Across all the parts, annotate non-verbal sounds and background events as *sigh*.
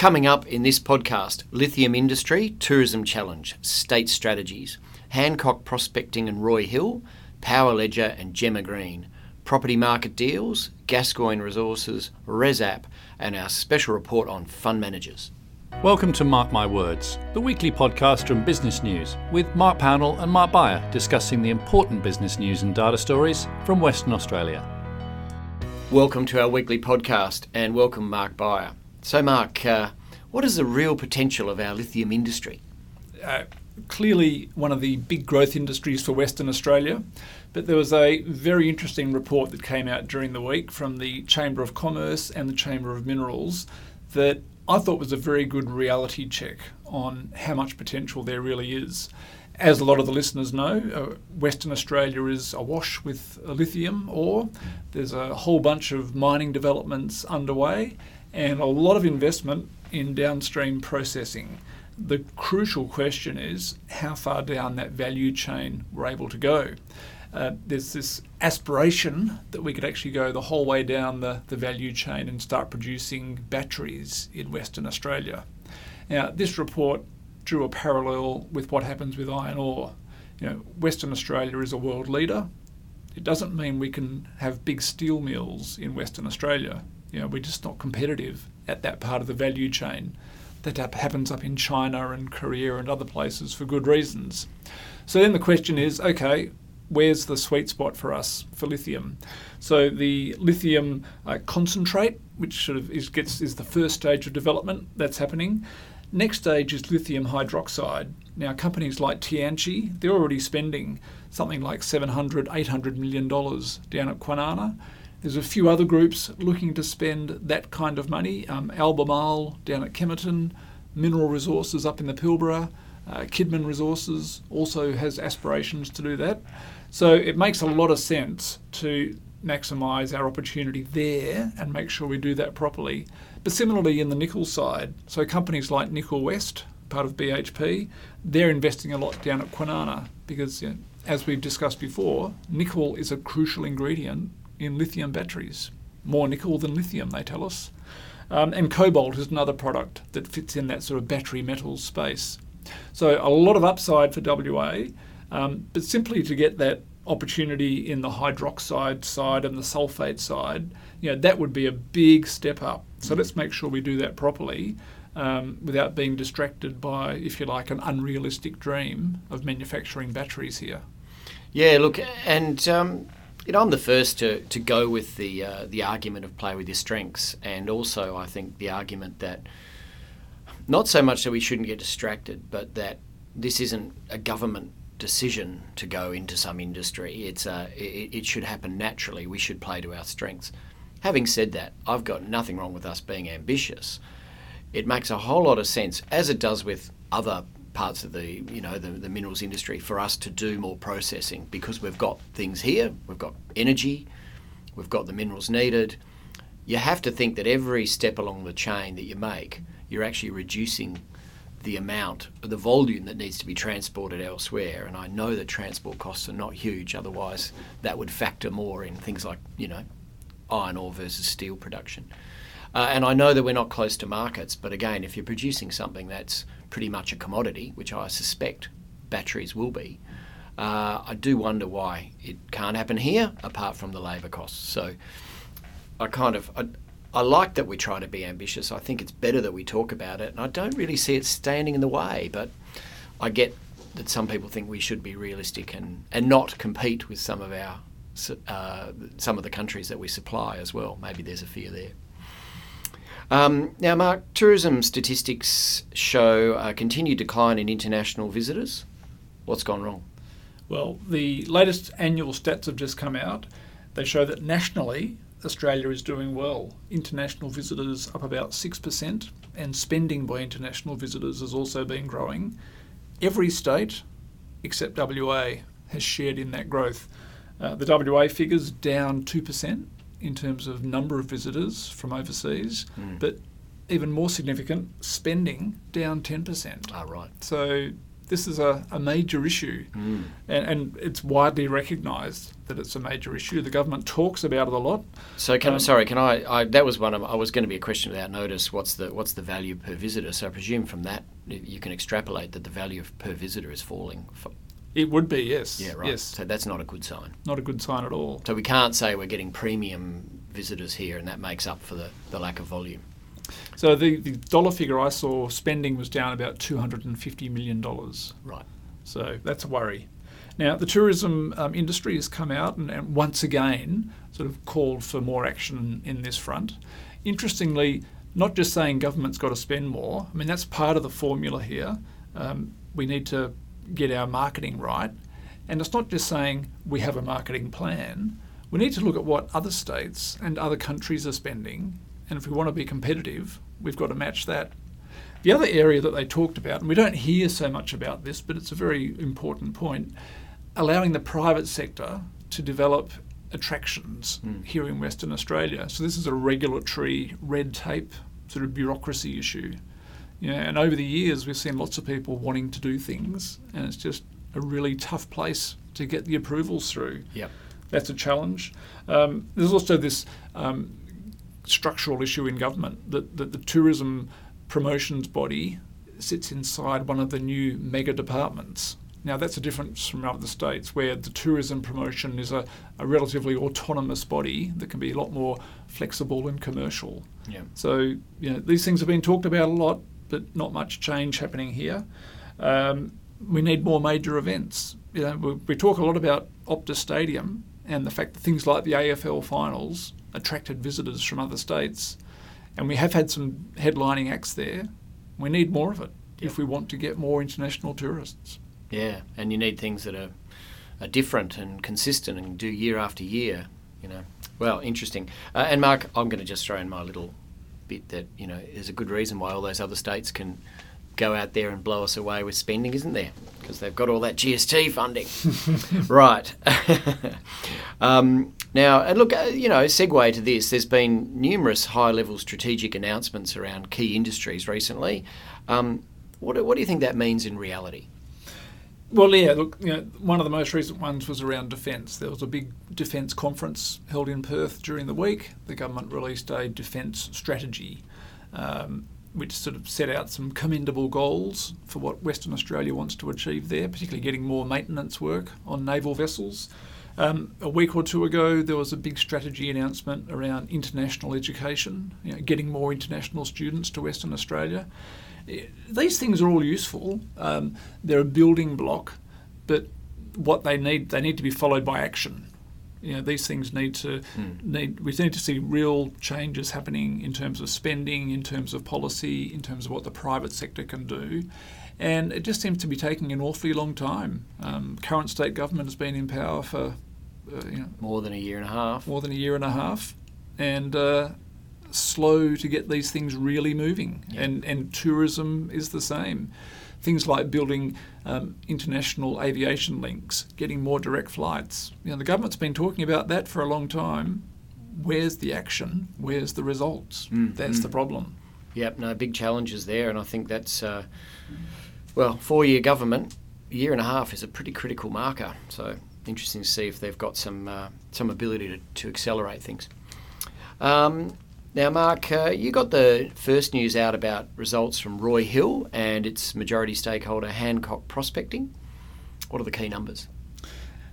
Coming up in this podcast lithium industry, tourism challenge, state strategies, Hancock Prospecting and Roy Hill, Power Ledger and Jemma Green, property market deals, Gascoyne Resources, ResApp, and our special report on fund managers. Welcome to Mark My Words, the weekly podcast from Business News, with Mark Pownall and Mark Beyer discussing the important business news and data stories from Western Australia. Welcome to our weekly podcast, and welcome Mark Beyer. So, Mark, uh, what is the real potential of our lithium industry? Uh, clearly, one of the big growth industries for Western Australia. But there was a very interesting report that came out during the week from the Chamber of Commerce and the Chamber of Minerals that I thought was a very good reality check on how much potential there really is. As a lot of the listeners know, uh, Western Australia is awash with lithium ore. There's a whole bunch of mining developments underway and a lot of investment in downstream processing. The crucial question is how far down that value chain we're able to go. Uh, there's this aspiration that we could actually go the whole way down the, the value chain and start producing batteries in Western Australia. Now, this report drew a parallel with what happens with iron ore. You know, Western Australia is a world leader. It doesn't mean we can have big steel mills in Western Australia. You know, we're just not competitive at that part of the value chain. That happens up in China and Korea and other places for good reasons. So then the question is okay, where's the sweet spot for us for lithium? So the lithium uh, concentrate, which sort of is, gets is the first stage of development that's happening. Next stage is lithium hydroxide. Now, companies like Tianqi, they're already spending something like 700, 800 million dollars down at Kwinana. There's a few other groups looking to spend that kind of money. Um, Albemarle down at Kemerton, Mineral Resources up in the Pilbara, uh, Kidman Resources also has aspirations to do that. So it makes a lot of sense to maximise our opportunity there and make sure we do that properly. But similarly in the nickel side, so companies like Nickel West, part of BHP, they're investing a lot down at Kwinana because, you know, as we've discussed before, nickel is a crucial ingredient in lithium batteries. More nickel than lithium, they tell us. Um, and cobalt is another product that fits in that sort of battery metals space. So a lot of upside for WA, um, but simply to get that opportunity in the hydroxide side and the sulfate side, you know, that would be a big step up. So let's make sure we do that properly um, without being distracted by, if you like, an unrealistic dream of manufacturing batteries here. Yeah, look, and um, you know, I'm the first to, to go with the uh, the argument of play with your strengths, and also I think the argument that not so much that we shouldn't get distracted, but that this isn't a government decision to go into some industry. It's uh, it, it should happen naturally. We should play to our strengths. Having said that, I've got nothing wrong with us being ambitious. It makes a whole lot of sense, as it does with other parts of the you know the, the minerals industry for us to do more processing because we've got things here we've got energy we've got the minerals needed. You have to think that every step along the chain that you make you're actually reducing the amount the volume that needs to be transported elsewhere. And I know that transport costs are not huge otherwise that would factor more in things like you know iron ore versus steel production uh, and I know that we're not close to markets but again if you're producing something that's pretty much a commodity, which I suspect batteries will be, uh, I do wonder why it can't happen here apart from the labour costs. So I kind of. I, I like that we try to be ambitious. I think it's better that we talk about it, and I don't really see it standing in the way. But I get that some people think we should be realistic and, and not compete with some of our uh, some of the countries that we supply as well. Maybe there's a fear there. Um, now, Mark, tourism statistics show a continued decline in international visitors. What's gone wrong? Well, the latest annual stats have just come out. They show that nationally, Australia is doing well. International visitors up about 6%, and spending by international visitors has also been growing. Every state, except WA, has shared in that growth. Uh, the WA figures down 2%, in terms of number of visitors from overseas, mm. but even more significant, spending down 10%. Ah, right. So this is a, a major issue, Mm. and, and it's widely recognised that it's a major issue. The government talks about it a lot. So, can, Um, sorry, can I, I? That was one. Of, I was going to be a question without notice. What's the what's the value per visitor? So, I presume from that you can extrapolate that the value per visitor is falling. It would be yes, Yeah, right. yes, So that's not a good sign. not a good sign at all. So we can't say we're getting premium visitors here, and that makes up for the, the lack of volume. So the, the dollar figure I saw spending was down about two hundred and fifty million dollars. Right. So that's a worry. Now, the tourism um, industry has come out and, and once again sort of called for more action in this front. Interestingly, not just saying government's got to spend more, I mean, that's part of the formula here. Um, we need to get our marketing right. And it's not just saying we have a marketing plan, we need to look at what other states and other countries are spending. And if we want to be competitive, we've got to match that. The other area that they talked about, and we don't hear so much about this, but it's a very important point, allowing the private sector to develop attractions Mm. here in Western Australia. So this is a regulatory red tape sort of bureaucracy issue. You know, and over the years we've seen lots of people wanting to do things and it's just a really tough place to get the approvals through. Yep. That's a challenge. Um, there's also this um, structural issue in government that, that the tourism promotions body sits inside one of the new mega departments. Now, that's a difference from other states where the tourism promotion is a, a relatively autonomous body that can be a lot more flexible and commercial. Yeah. So, you know, these things have been talked about a lot, but not much change happening here. Um, we need more major events. You know, we, we talk a lot about Optus Stadium and the fact that things like the AFL finals attracted visitors from other states, and we have had some headlining acts there. We need more of it if we want to get more international tourists. Yeah, and you need things that are, are different and consistent and do year after year. You know, well, interesting. Uh, and Mark, I'm going to just throw in my little bit that you know there's a good reason why all those other states can go out there and blow us away with spending, isn't there? Because they've got all that GST funding. *laughs* right. *laughs* um, now, and look, uh, you know, segue to this. There's been numerous high-level strategic announcements around key industries recently. Um, what, what do you think that means in reality? Well, yeah, look, you know, one of the most recent ones was around defence. There was a big defence conference held in Perth during the week. The government released a defence strategy, um, which sort of set out some commendable goals for what Western Australia wants to achieve there, particularly getting more maintenance work on naval vessels. Um, a week or two ago, there was a big strategy announcement around international education, you know, getting more international students to Western Australia these things are all useful. Um, they're a building block, but what they need they need to be followed by action. You know, these things need to need we need to see real changes happening in terms of spending, in terms of policy, in terms of what the private sector can do. And it just seems to be taking an awfully long time. Um, current state government has been in power for uh, you know, More than a year and a half. more than a year and a half, and uh, slow to get these things really moving. Yeah. And and tourism is the same. Things like building um, international aviation links, getting more direct flights. You know, the government's been talking about that for a long time. Where's the action? Where's the results? Mm, That's mm. the problem. Yep, no, big challenges there, and I think that's, uh, well, four year government, year and a half is a pretty critical marker. So interesting to see if they've got some, uh, some ability to, to accelerate things. Um, now, Mark, uh, you got the first news out about results from Roy Hill and its majority stakeholder Hancock Prospecting. What are the key numbers?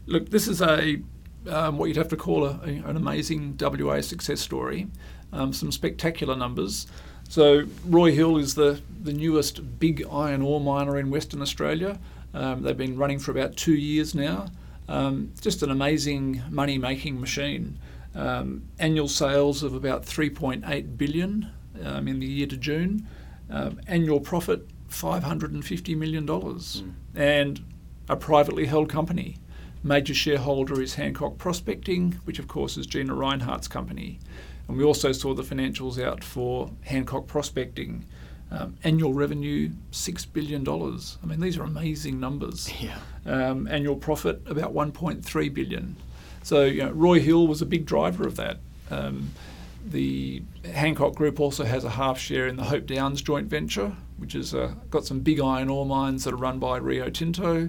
Look, this is a um, what you'd have to call a, a- an amazing WA success story. Um, some spectacular numbers. So Roy Hill is the the newest big iron ore miner in Western Australia. Um, they've been running for about two years now. Um, just an amazing money making machine. Um, annual sales of about 3.8 billion um, in the year to June. Um, annual profit 550 million dollars, and a privately held company. Major shareholder is Hancock Prospecting, which of course is Gina Rinehart's company. And we also saw the financials out for Hancock Prospecting. Um, annual revenue $6 billion. I mean, these are amazing numbers. Yeah. Um, annual profit about 1.3 billion. So, you know, Roy Hill was a big driver of that. Um, the Hancock Group also has a half share in the Hope Downs joint venture, which has uh, got some big iron ore mines that are run by Rio Tinto.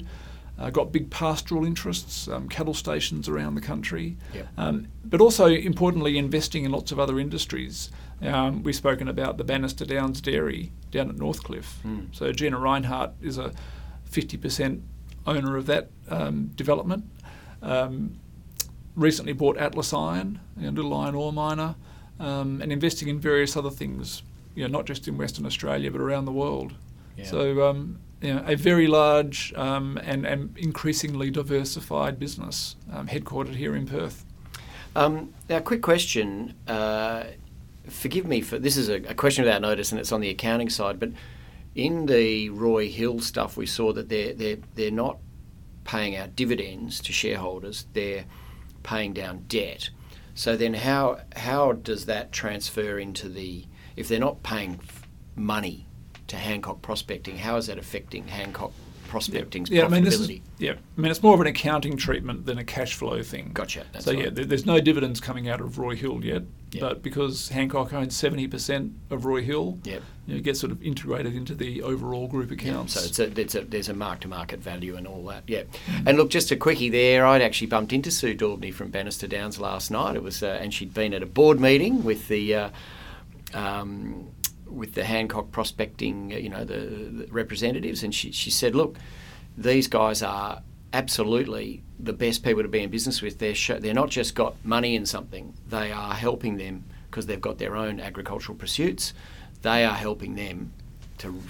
Uh, got big pastoral interests, um, cattle stations around the country, Yep. um, but also importantly investing in lots of other industries. Um, we've spoken about the Bannister Downs Dairy down at Northcliffe. Mm. So Gina Rinehart is a 50% owner of that um, development. Um, recently bought Atlas Iron, a little iron ore miner, um, and investing in various other things, you know, not just in Western Australia but around the world. Yeah. So, um, you know, a very large um, and, and increasingly diversified business um, headquartered here in Perth. Um, now, quick question. Uh, forgive me for this is a, a question without notice, and it's on the accounting side. But in the Roy Hill stuff, we saw that they're they're they're not paying out dividends to shareholders; they're paying down debt. So then, how how does that transfer into the if they're not paying money to Hancock Prospecting? How is that affecting Hancock Prospecting's yeah, I profitability? mean, this is, yeah, I mean, it's more of an accounting treatment than a cash flow thing. Gotcha. So right. yeah, there, there's no dividends coming out of Roy Hill yet, Yeah. but because Hancock owns seventy percent of Roy Hill, Yep. you know, it gets sort of integrated into the overall group accounts. So it's a, it's a, there's a mark to market value and all that. Yeah. And look, just a quickie there. I'd actually bumped into Sue Daubney from Bannister Downs last night. It was, uh, and she'd been at a board meeting with the. Uh, um, with the Hancock prospecting, uh, you know, the, the representatives, and she, she said, "Look, these guys are absolutely the best people to be in business with. They're sho- they're not just got money in something; they are helping them because they've got their own agricultural pursuits. They are helping them to,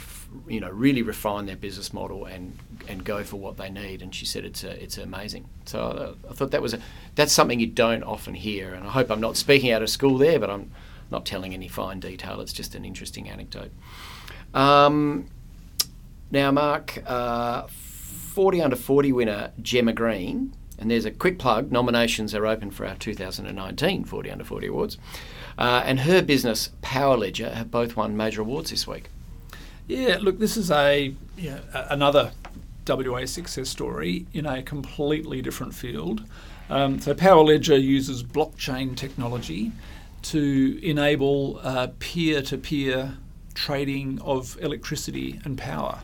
you know, really refine their business model and and go for what they need." And she said, "It's a, it's amazing." So uh, I thought that was a, that's something you don't often hear, and I hope I'm not speaking out of school there, but I'm not telling any fine detail. It's just an interesting anecdote. Um, now, Mark, uh, 40 under 40 winner Jemma Green, and there's a quick plug nominations are open for our 2019 40 under 40 awards. Uh, and her business, Power Ledger, have both won major awards this week. Yeah, look, this is a another WA success story in a completely different field. Um, so Power Ledger uses blockchain technology to enable uh, peer-to-peer trading of electricity and power.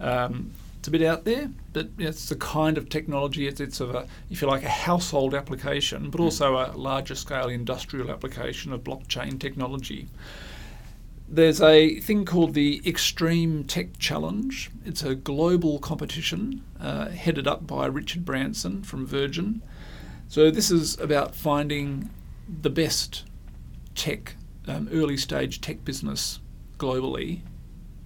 Um, it's a bit out there, but it's the kind of technology. It's, it's of a, if you like, a household application, but also a larger scale industrial application of blockchain technology there's a thing called the Extreme Tech Challenge. It's a global competition uh, headed up by Richard Branson from Virgin. So this is about finding the best tech, um, early stage tech business globally,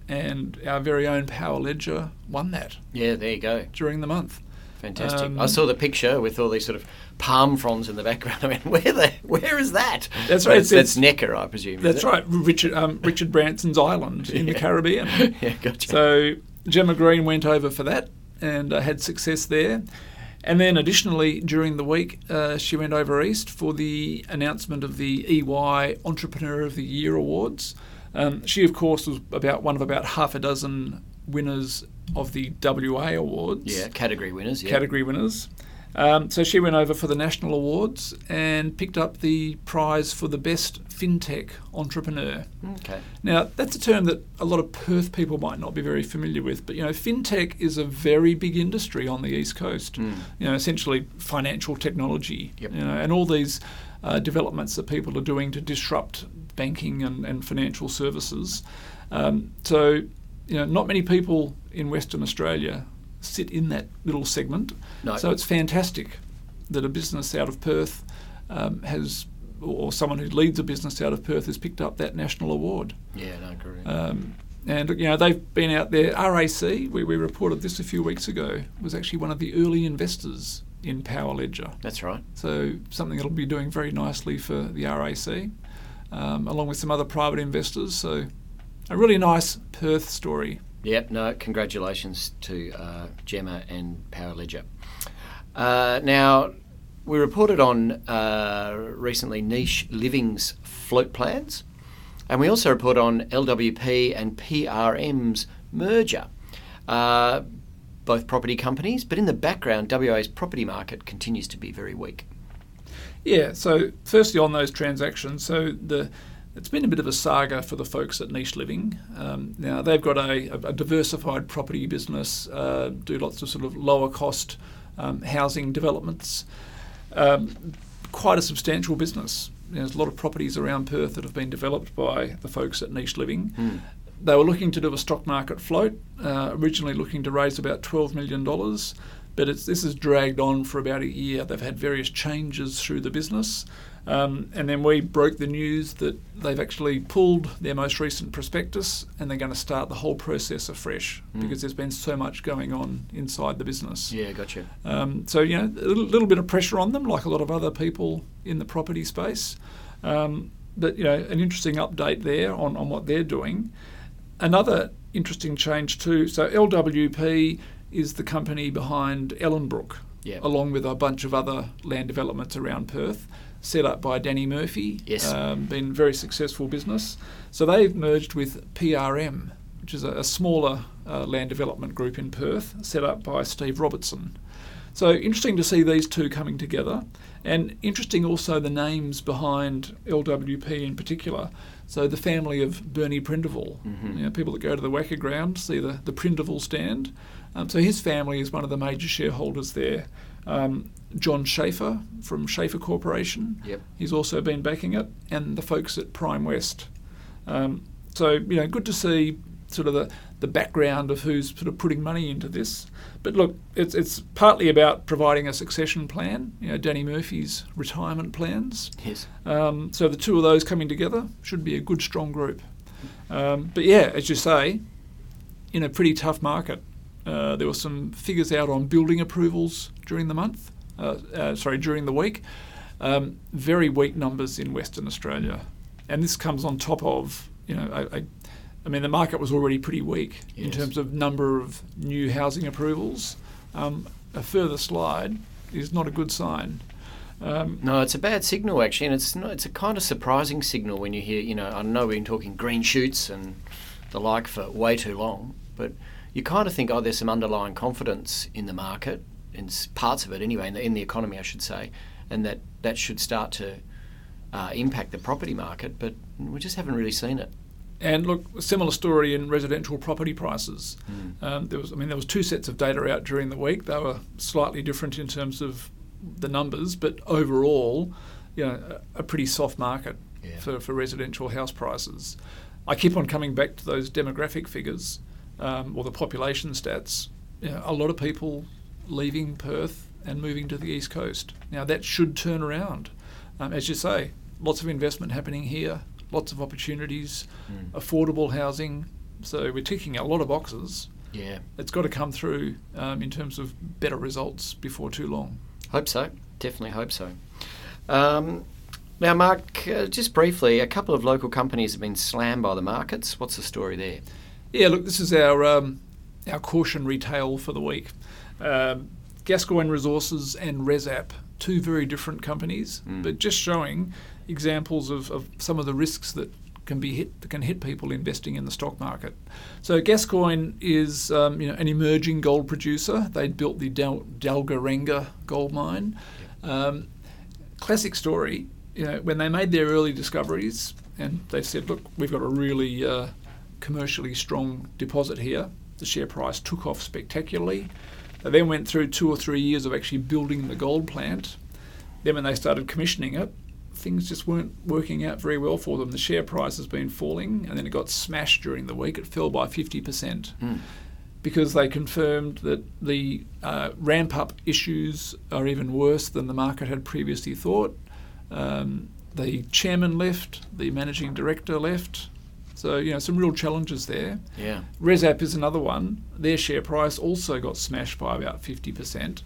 and our very own Power Ledger won that Yeah, there you go. during the month. Fantastic. Um, I saw the picture with all these sort of palm fronds in the background. *laughs* I mean, where the where is that? That's right, That's, it's- that's Necker, I presume. That's right, Richard um, Richard Branson's island in the *laughs* Caribbean. *laughs* yeah, gotcha. So Jemma Green went over for that and uh, had success there. And then additionally, during the week, uh, she went over east for the announcement of the EY Entrepreneur of the Year Awards. Um, she, of course, was about one of about half a dozen winners of the WA Awards yeah, category winners. Yeah. category winners. Um, so she went over for the national awards and picked up the prize for the best fintech entrepreneur. Okay. Now, that's a term that a lot of Perth people might not be very familiar with, but you know, fintech is a very big industry on the east coast. Mm. You know, essentially financial technology. Yep. You know, and all these uh, developments that people are doing to disrupt banking and, and financial services. Um, so, you know, not many people in Western Australia sit in that little segment. No. So it's fantastic that a business out of Perth um, has, or someone who leads a business out of Perth has picked up that national award. Yeah, no, correct. Um, and you know they've been out there. RAC, we, we reported this a few weeks ago, was actually one of the early investors in Power Ledger. That's right. So something that'll be doing very nicely for the RAC, um, along with some other private investors. So a really nice Perth story. Yep, no, congratulations to uh, Jemma and Power Ledger. Uh, now, we reported on uh, recently Niche Living's float plans, and we also report on LWP and PRM's merger. Uh, both property companies, but in the background, WA's property market continues to be very weak. Yeah. So firstly, on those transactions, so the it's been a bit of a saga for the folks at Niche Living. Um, now they've got a, a diversified property business, uh, do lots of sort of lower cost um, housing developments. Um, quite a substantial business. You know, there's a lot of properties around Perth that have been developed by the folks at Niche Living. Mm. They were looking to do a stock market float, uh, originally looking to raise about $12 million, but this has dragged on for about a year. They've had various changes through the business. Um, and then we broke the news that they've actually pulled their most recent prospectus and they're going to start the whole process afresh Mm. because there's been so much going on inside the business. Yeah, gotcha. Um, so, you know, a little, little bit of pressure on them, like a lot of other people in the property space. Um, but, you know, an interesting update there on, on what they're doing. Another interesting change, too. So, LWP is the company behind Ellenbrook, Yeah. along with a bunch of other land developments around Perth, set up by Danny Murphy. Yes. Um, been a very successful business. So, they've merged with PRM, which is a, a smaller uh, land development group in Perth, set up by Steve Robertson. So interesting to see these two coming together, and interesting also the names behind LWP in particular. So the family of Bernie Prindiville, Mhm. you know, people that go to the WACA ground see the the Prindiville stand. Um, so his family is one of the major shareholders there. Um, John Schaffer from Schaffer Corporation, Yep. he's also been backing it, and the folks at Prime West. Um, so you know, good to see sort of the, the background of who's sort of putting money into this. But look, it's it's partly about providing a succession plan. You know, Danny Murphy's retirement plans. Yes. Um, so the two of those coming together should be a good, strong group. Um, but yeah, as you say, in a pretty tough market, uh, there were some figures out on building approvals during the month. Uh, uh, sorry, during the week. Um, very weak numbers in Western Australia, and this comes on top of you know I, I, I mean the market was already pretty weak in terms of number of new housing approvals. Um, a further slide is not a good sign. Um, No, it's a bad signal actually, and it's not, it's a kind of surprising signal when you hear, you know, I know we've been talking green shoots and the like for way too long, but you kind of think, oh, there's some underlying confidence in the market, in parts of it anyway, in the, in the economy, I should say, and that that should start to uh, impact the property market, but we just haven't really seen it. And look, similar story in residential property prices. Um, there was, I mean, there was two sets of data out during the week. They were slightly different in terms of the numbers, but overall, you know, a, a pretty soft market Yeah. for, for residential house prices. I keep on coming back to those demographic figures um, or the population stats. You know, a lot of people leaving Perth and moving to the east coast. Now that should turn around, um, as you say. Lots of investment happening here, lots of opportunities, Mm. affordable housing. So we're ticking a lot of boxes. Yeah, It's got to come through um, in terms of better results before too long. hope so. Definitely hope so. Um, now, Mark, uh, just briefly, a couple of local companies have been slammed by the markets. What's the story there? Yeah, look, this is our um, our cautionary tale for the week. Um, Gascoyne Resources and ResApp, two very different companies, Mm. but just showing examples of, of some of the risks that can be hit that can hit people investing in the stock market. So Gascoigne is um, you know an emerging gold producer. They'd built the Dal- Dalgaranga gold mine. Um, classic story. You know, when they made their early discoveries, and they said, "Look, we've got a really uh, commercially strong deposit here." The share price took off spectacularly. They then went through two or three years of actually building the gold plant. Then, when they started commissioning it, things just weren't working out very well for them. The share price has been falling, and then it got smashed during the week. It fell by fifty percent Mm. because they confirmed that the uh, ramp up issues are even worse than the market had previously thought. Um, the chairman left, the managing director left. So, you know, some real challenges there. Yeah. ResApp is another one. Their share price also got smashed by about 50%.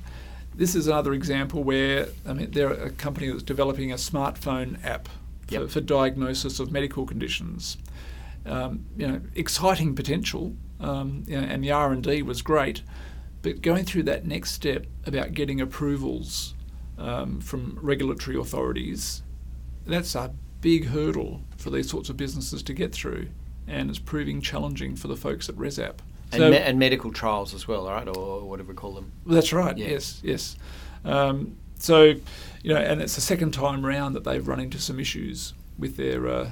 This is another example where, I mean, they're a company that's developing a smartphone app for, Yep. for diagnosis of medical conditions. Um, you know, exciting potential, um, you know, and the R and D was great, but going through that next step about getting approvals um, from regulatory authorities, that's a big hurdle for these sorts of businesses to get through, and it's proving challenging for the folks at ResApp. And, me- and medical trials as well, right? Or whatever we call them. that's right. Yeah. Yes, yes. Um, so, you know, and it's the second time round that they've run into some issues with their uh,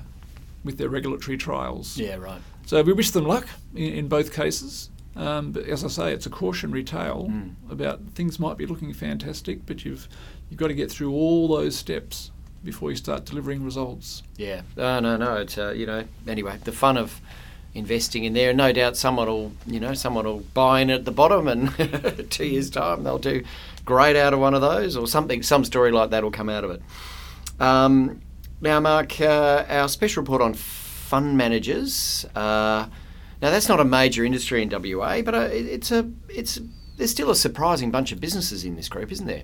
with their regulatory trials. Yeah, right. So we wish them luck in, in both cases. Um, but as I say, it's a cautionary tale Mm. about things might be looking fantastic, but you've you've got to get through all those steps before you start delivering results. Yeah. No, no, no. It's uh, you know. Anyway, the fun of investing in there. and No doubt, someone will you know someone will buy in at the bottom, and *laughs* two years time they'll do great out of one of those, or something. Some story like that will come out of it. Um, now, Mark, uh, our special report on fund managers. Uh, now, that's not a major industry in WA, but uh, it, it's a it's there's still a surprising bunch of businesses in this group, isn't there?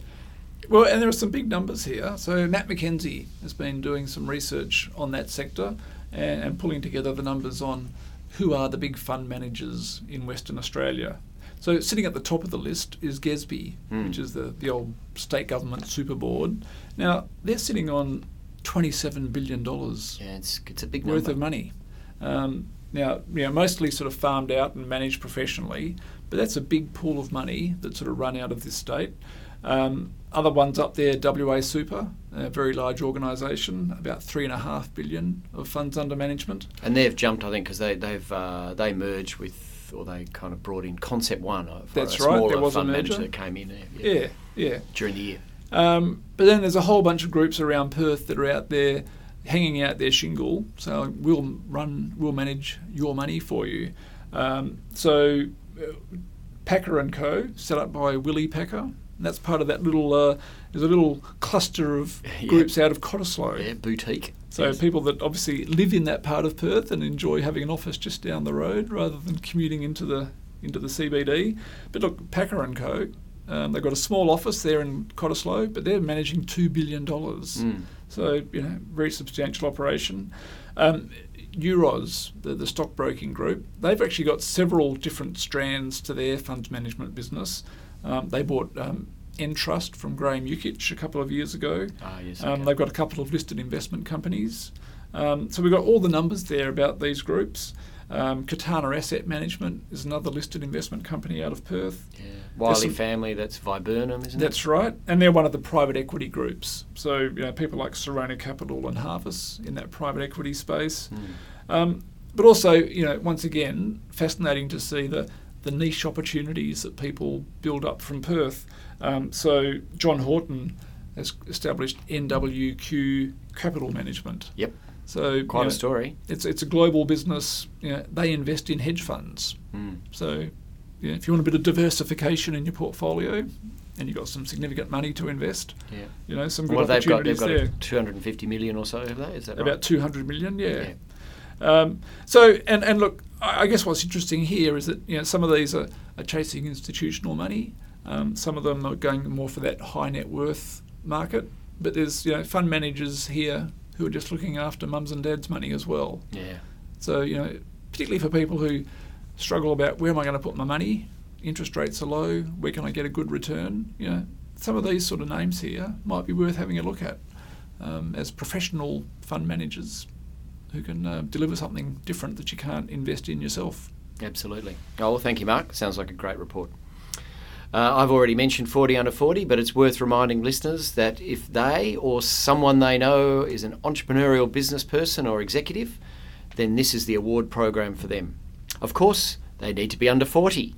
Well, and there are some big numbers here. So Matt McKenzie has been doing some research on that sector and, and pulling together the numbers on who are the big fund managers in Western Australia. So sitting at the top of the list is GESB, Hmm. which is the, the old state government super board. Now they're sitting on twenty-seven billion dollars Yeah, it's it's a big worth number. of money. Um, now, you know, mostly sort of farmed out and managed professionally, but that's a big pool of money that's sort of run out of this state. Um, other ones up there, WA Super, a very large organisation, about three and a half billion of funds under management. And they've jumped, I think, because they they've uh, they merged with, or they kind of brought in Concept One. uh, That's right, there was a fund manager that came in there, Yeah, yeah. during the year. Um, but then there's a whole bunch of groups around Perth that are out there hanging out their shingle. So we'll run, we'll manage your money for you. Um, so uh, Packer and Co. set up by Willie Packer. And that's part of that little. Uh, there's a little cluster of *laughs* Yeah. groups out of Cottesloe. Yeah, boutique. So Yes. people that obviously live in that part of Perth and enjoy having an office just down the road rather than commuting into the into the CBD. But look, Packer and Co. Um, they've got a small office there in Cottesloe, but they're managing two billion dollars. Mm. So you know, very substantial operation. Um, Euroz, the, the stockbroking group, they've actually got several different strands to their funds management business. Um, they bought um, Entrust from Graham Yukich a couple of years ago. Ah, yes. Um, they've got a couple of listed investment companies. Um, so we've got all the numbers there about these groups. Um, Katana Asset Management is another listed investment company out of Perth. yeah. Wiley family. That's Viburnum, isn't it? That's right, and they're one of the private equity groups. So you know people like Sirona Capital and Harvest in that private equity space. Mm. Um, but also, you know, once again, fascinating to see the, the niche opportunities that people build up from Perth. Um, so John Horton has established NWQ Capital Management. Yep. So you Quite know, a story. It's it's a global business. You know, they invest in hedge funds. Mm. So you know, if you want a bit of diversification in your portfolio, and you've got some significant money to invest, Yeah. you know, some good What they've got, they've opportunities got there. 250 million or so, have they? Is that right? About 200 million, yeah. Yeah. Um, so, and, and look, I guess what's interesting here is that you know some of these are, are chasing institutional money. Um, some of them are going more for that high net worth market. But there's you know fund managers here who are just looking after mums and dads' money as well. Yeah. So you know, particularly for people who struggle about where am I going to put my money? Interest rates are low. Where can I get a good return? You know, some of these sort of names here might be worth having a look at um, as professional fund managers who can uh, deliver something different that you can't invest in yourself. Absolutely. Oh, well, thank you, Mark. Sounds like a great report. Uh, I've already mentioned 40 under 40, but it's worth reminding listeners that if they or someone they know is an entrepreneurial business person or executive, then this is the award program for them. Of course, they need to be under 40.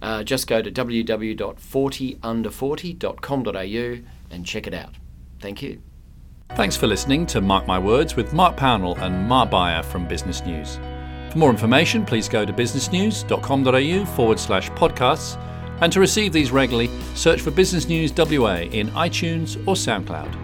Uh, just go to www.40under40.com.au and check it out. Thank you. Thanks for listening to Mark My Words with Mark Pownall and Mark Beyer from Business News. For more information, please go to businessnews.com.au forward slash podcasts. And to receive these regularly, search for Business News WA in iTunes or SoundCloud.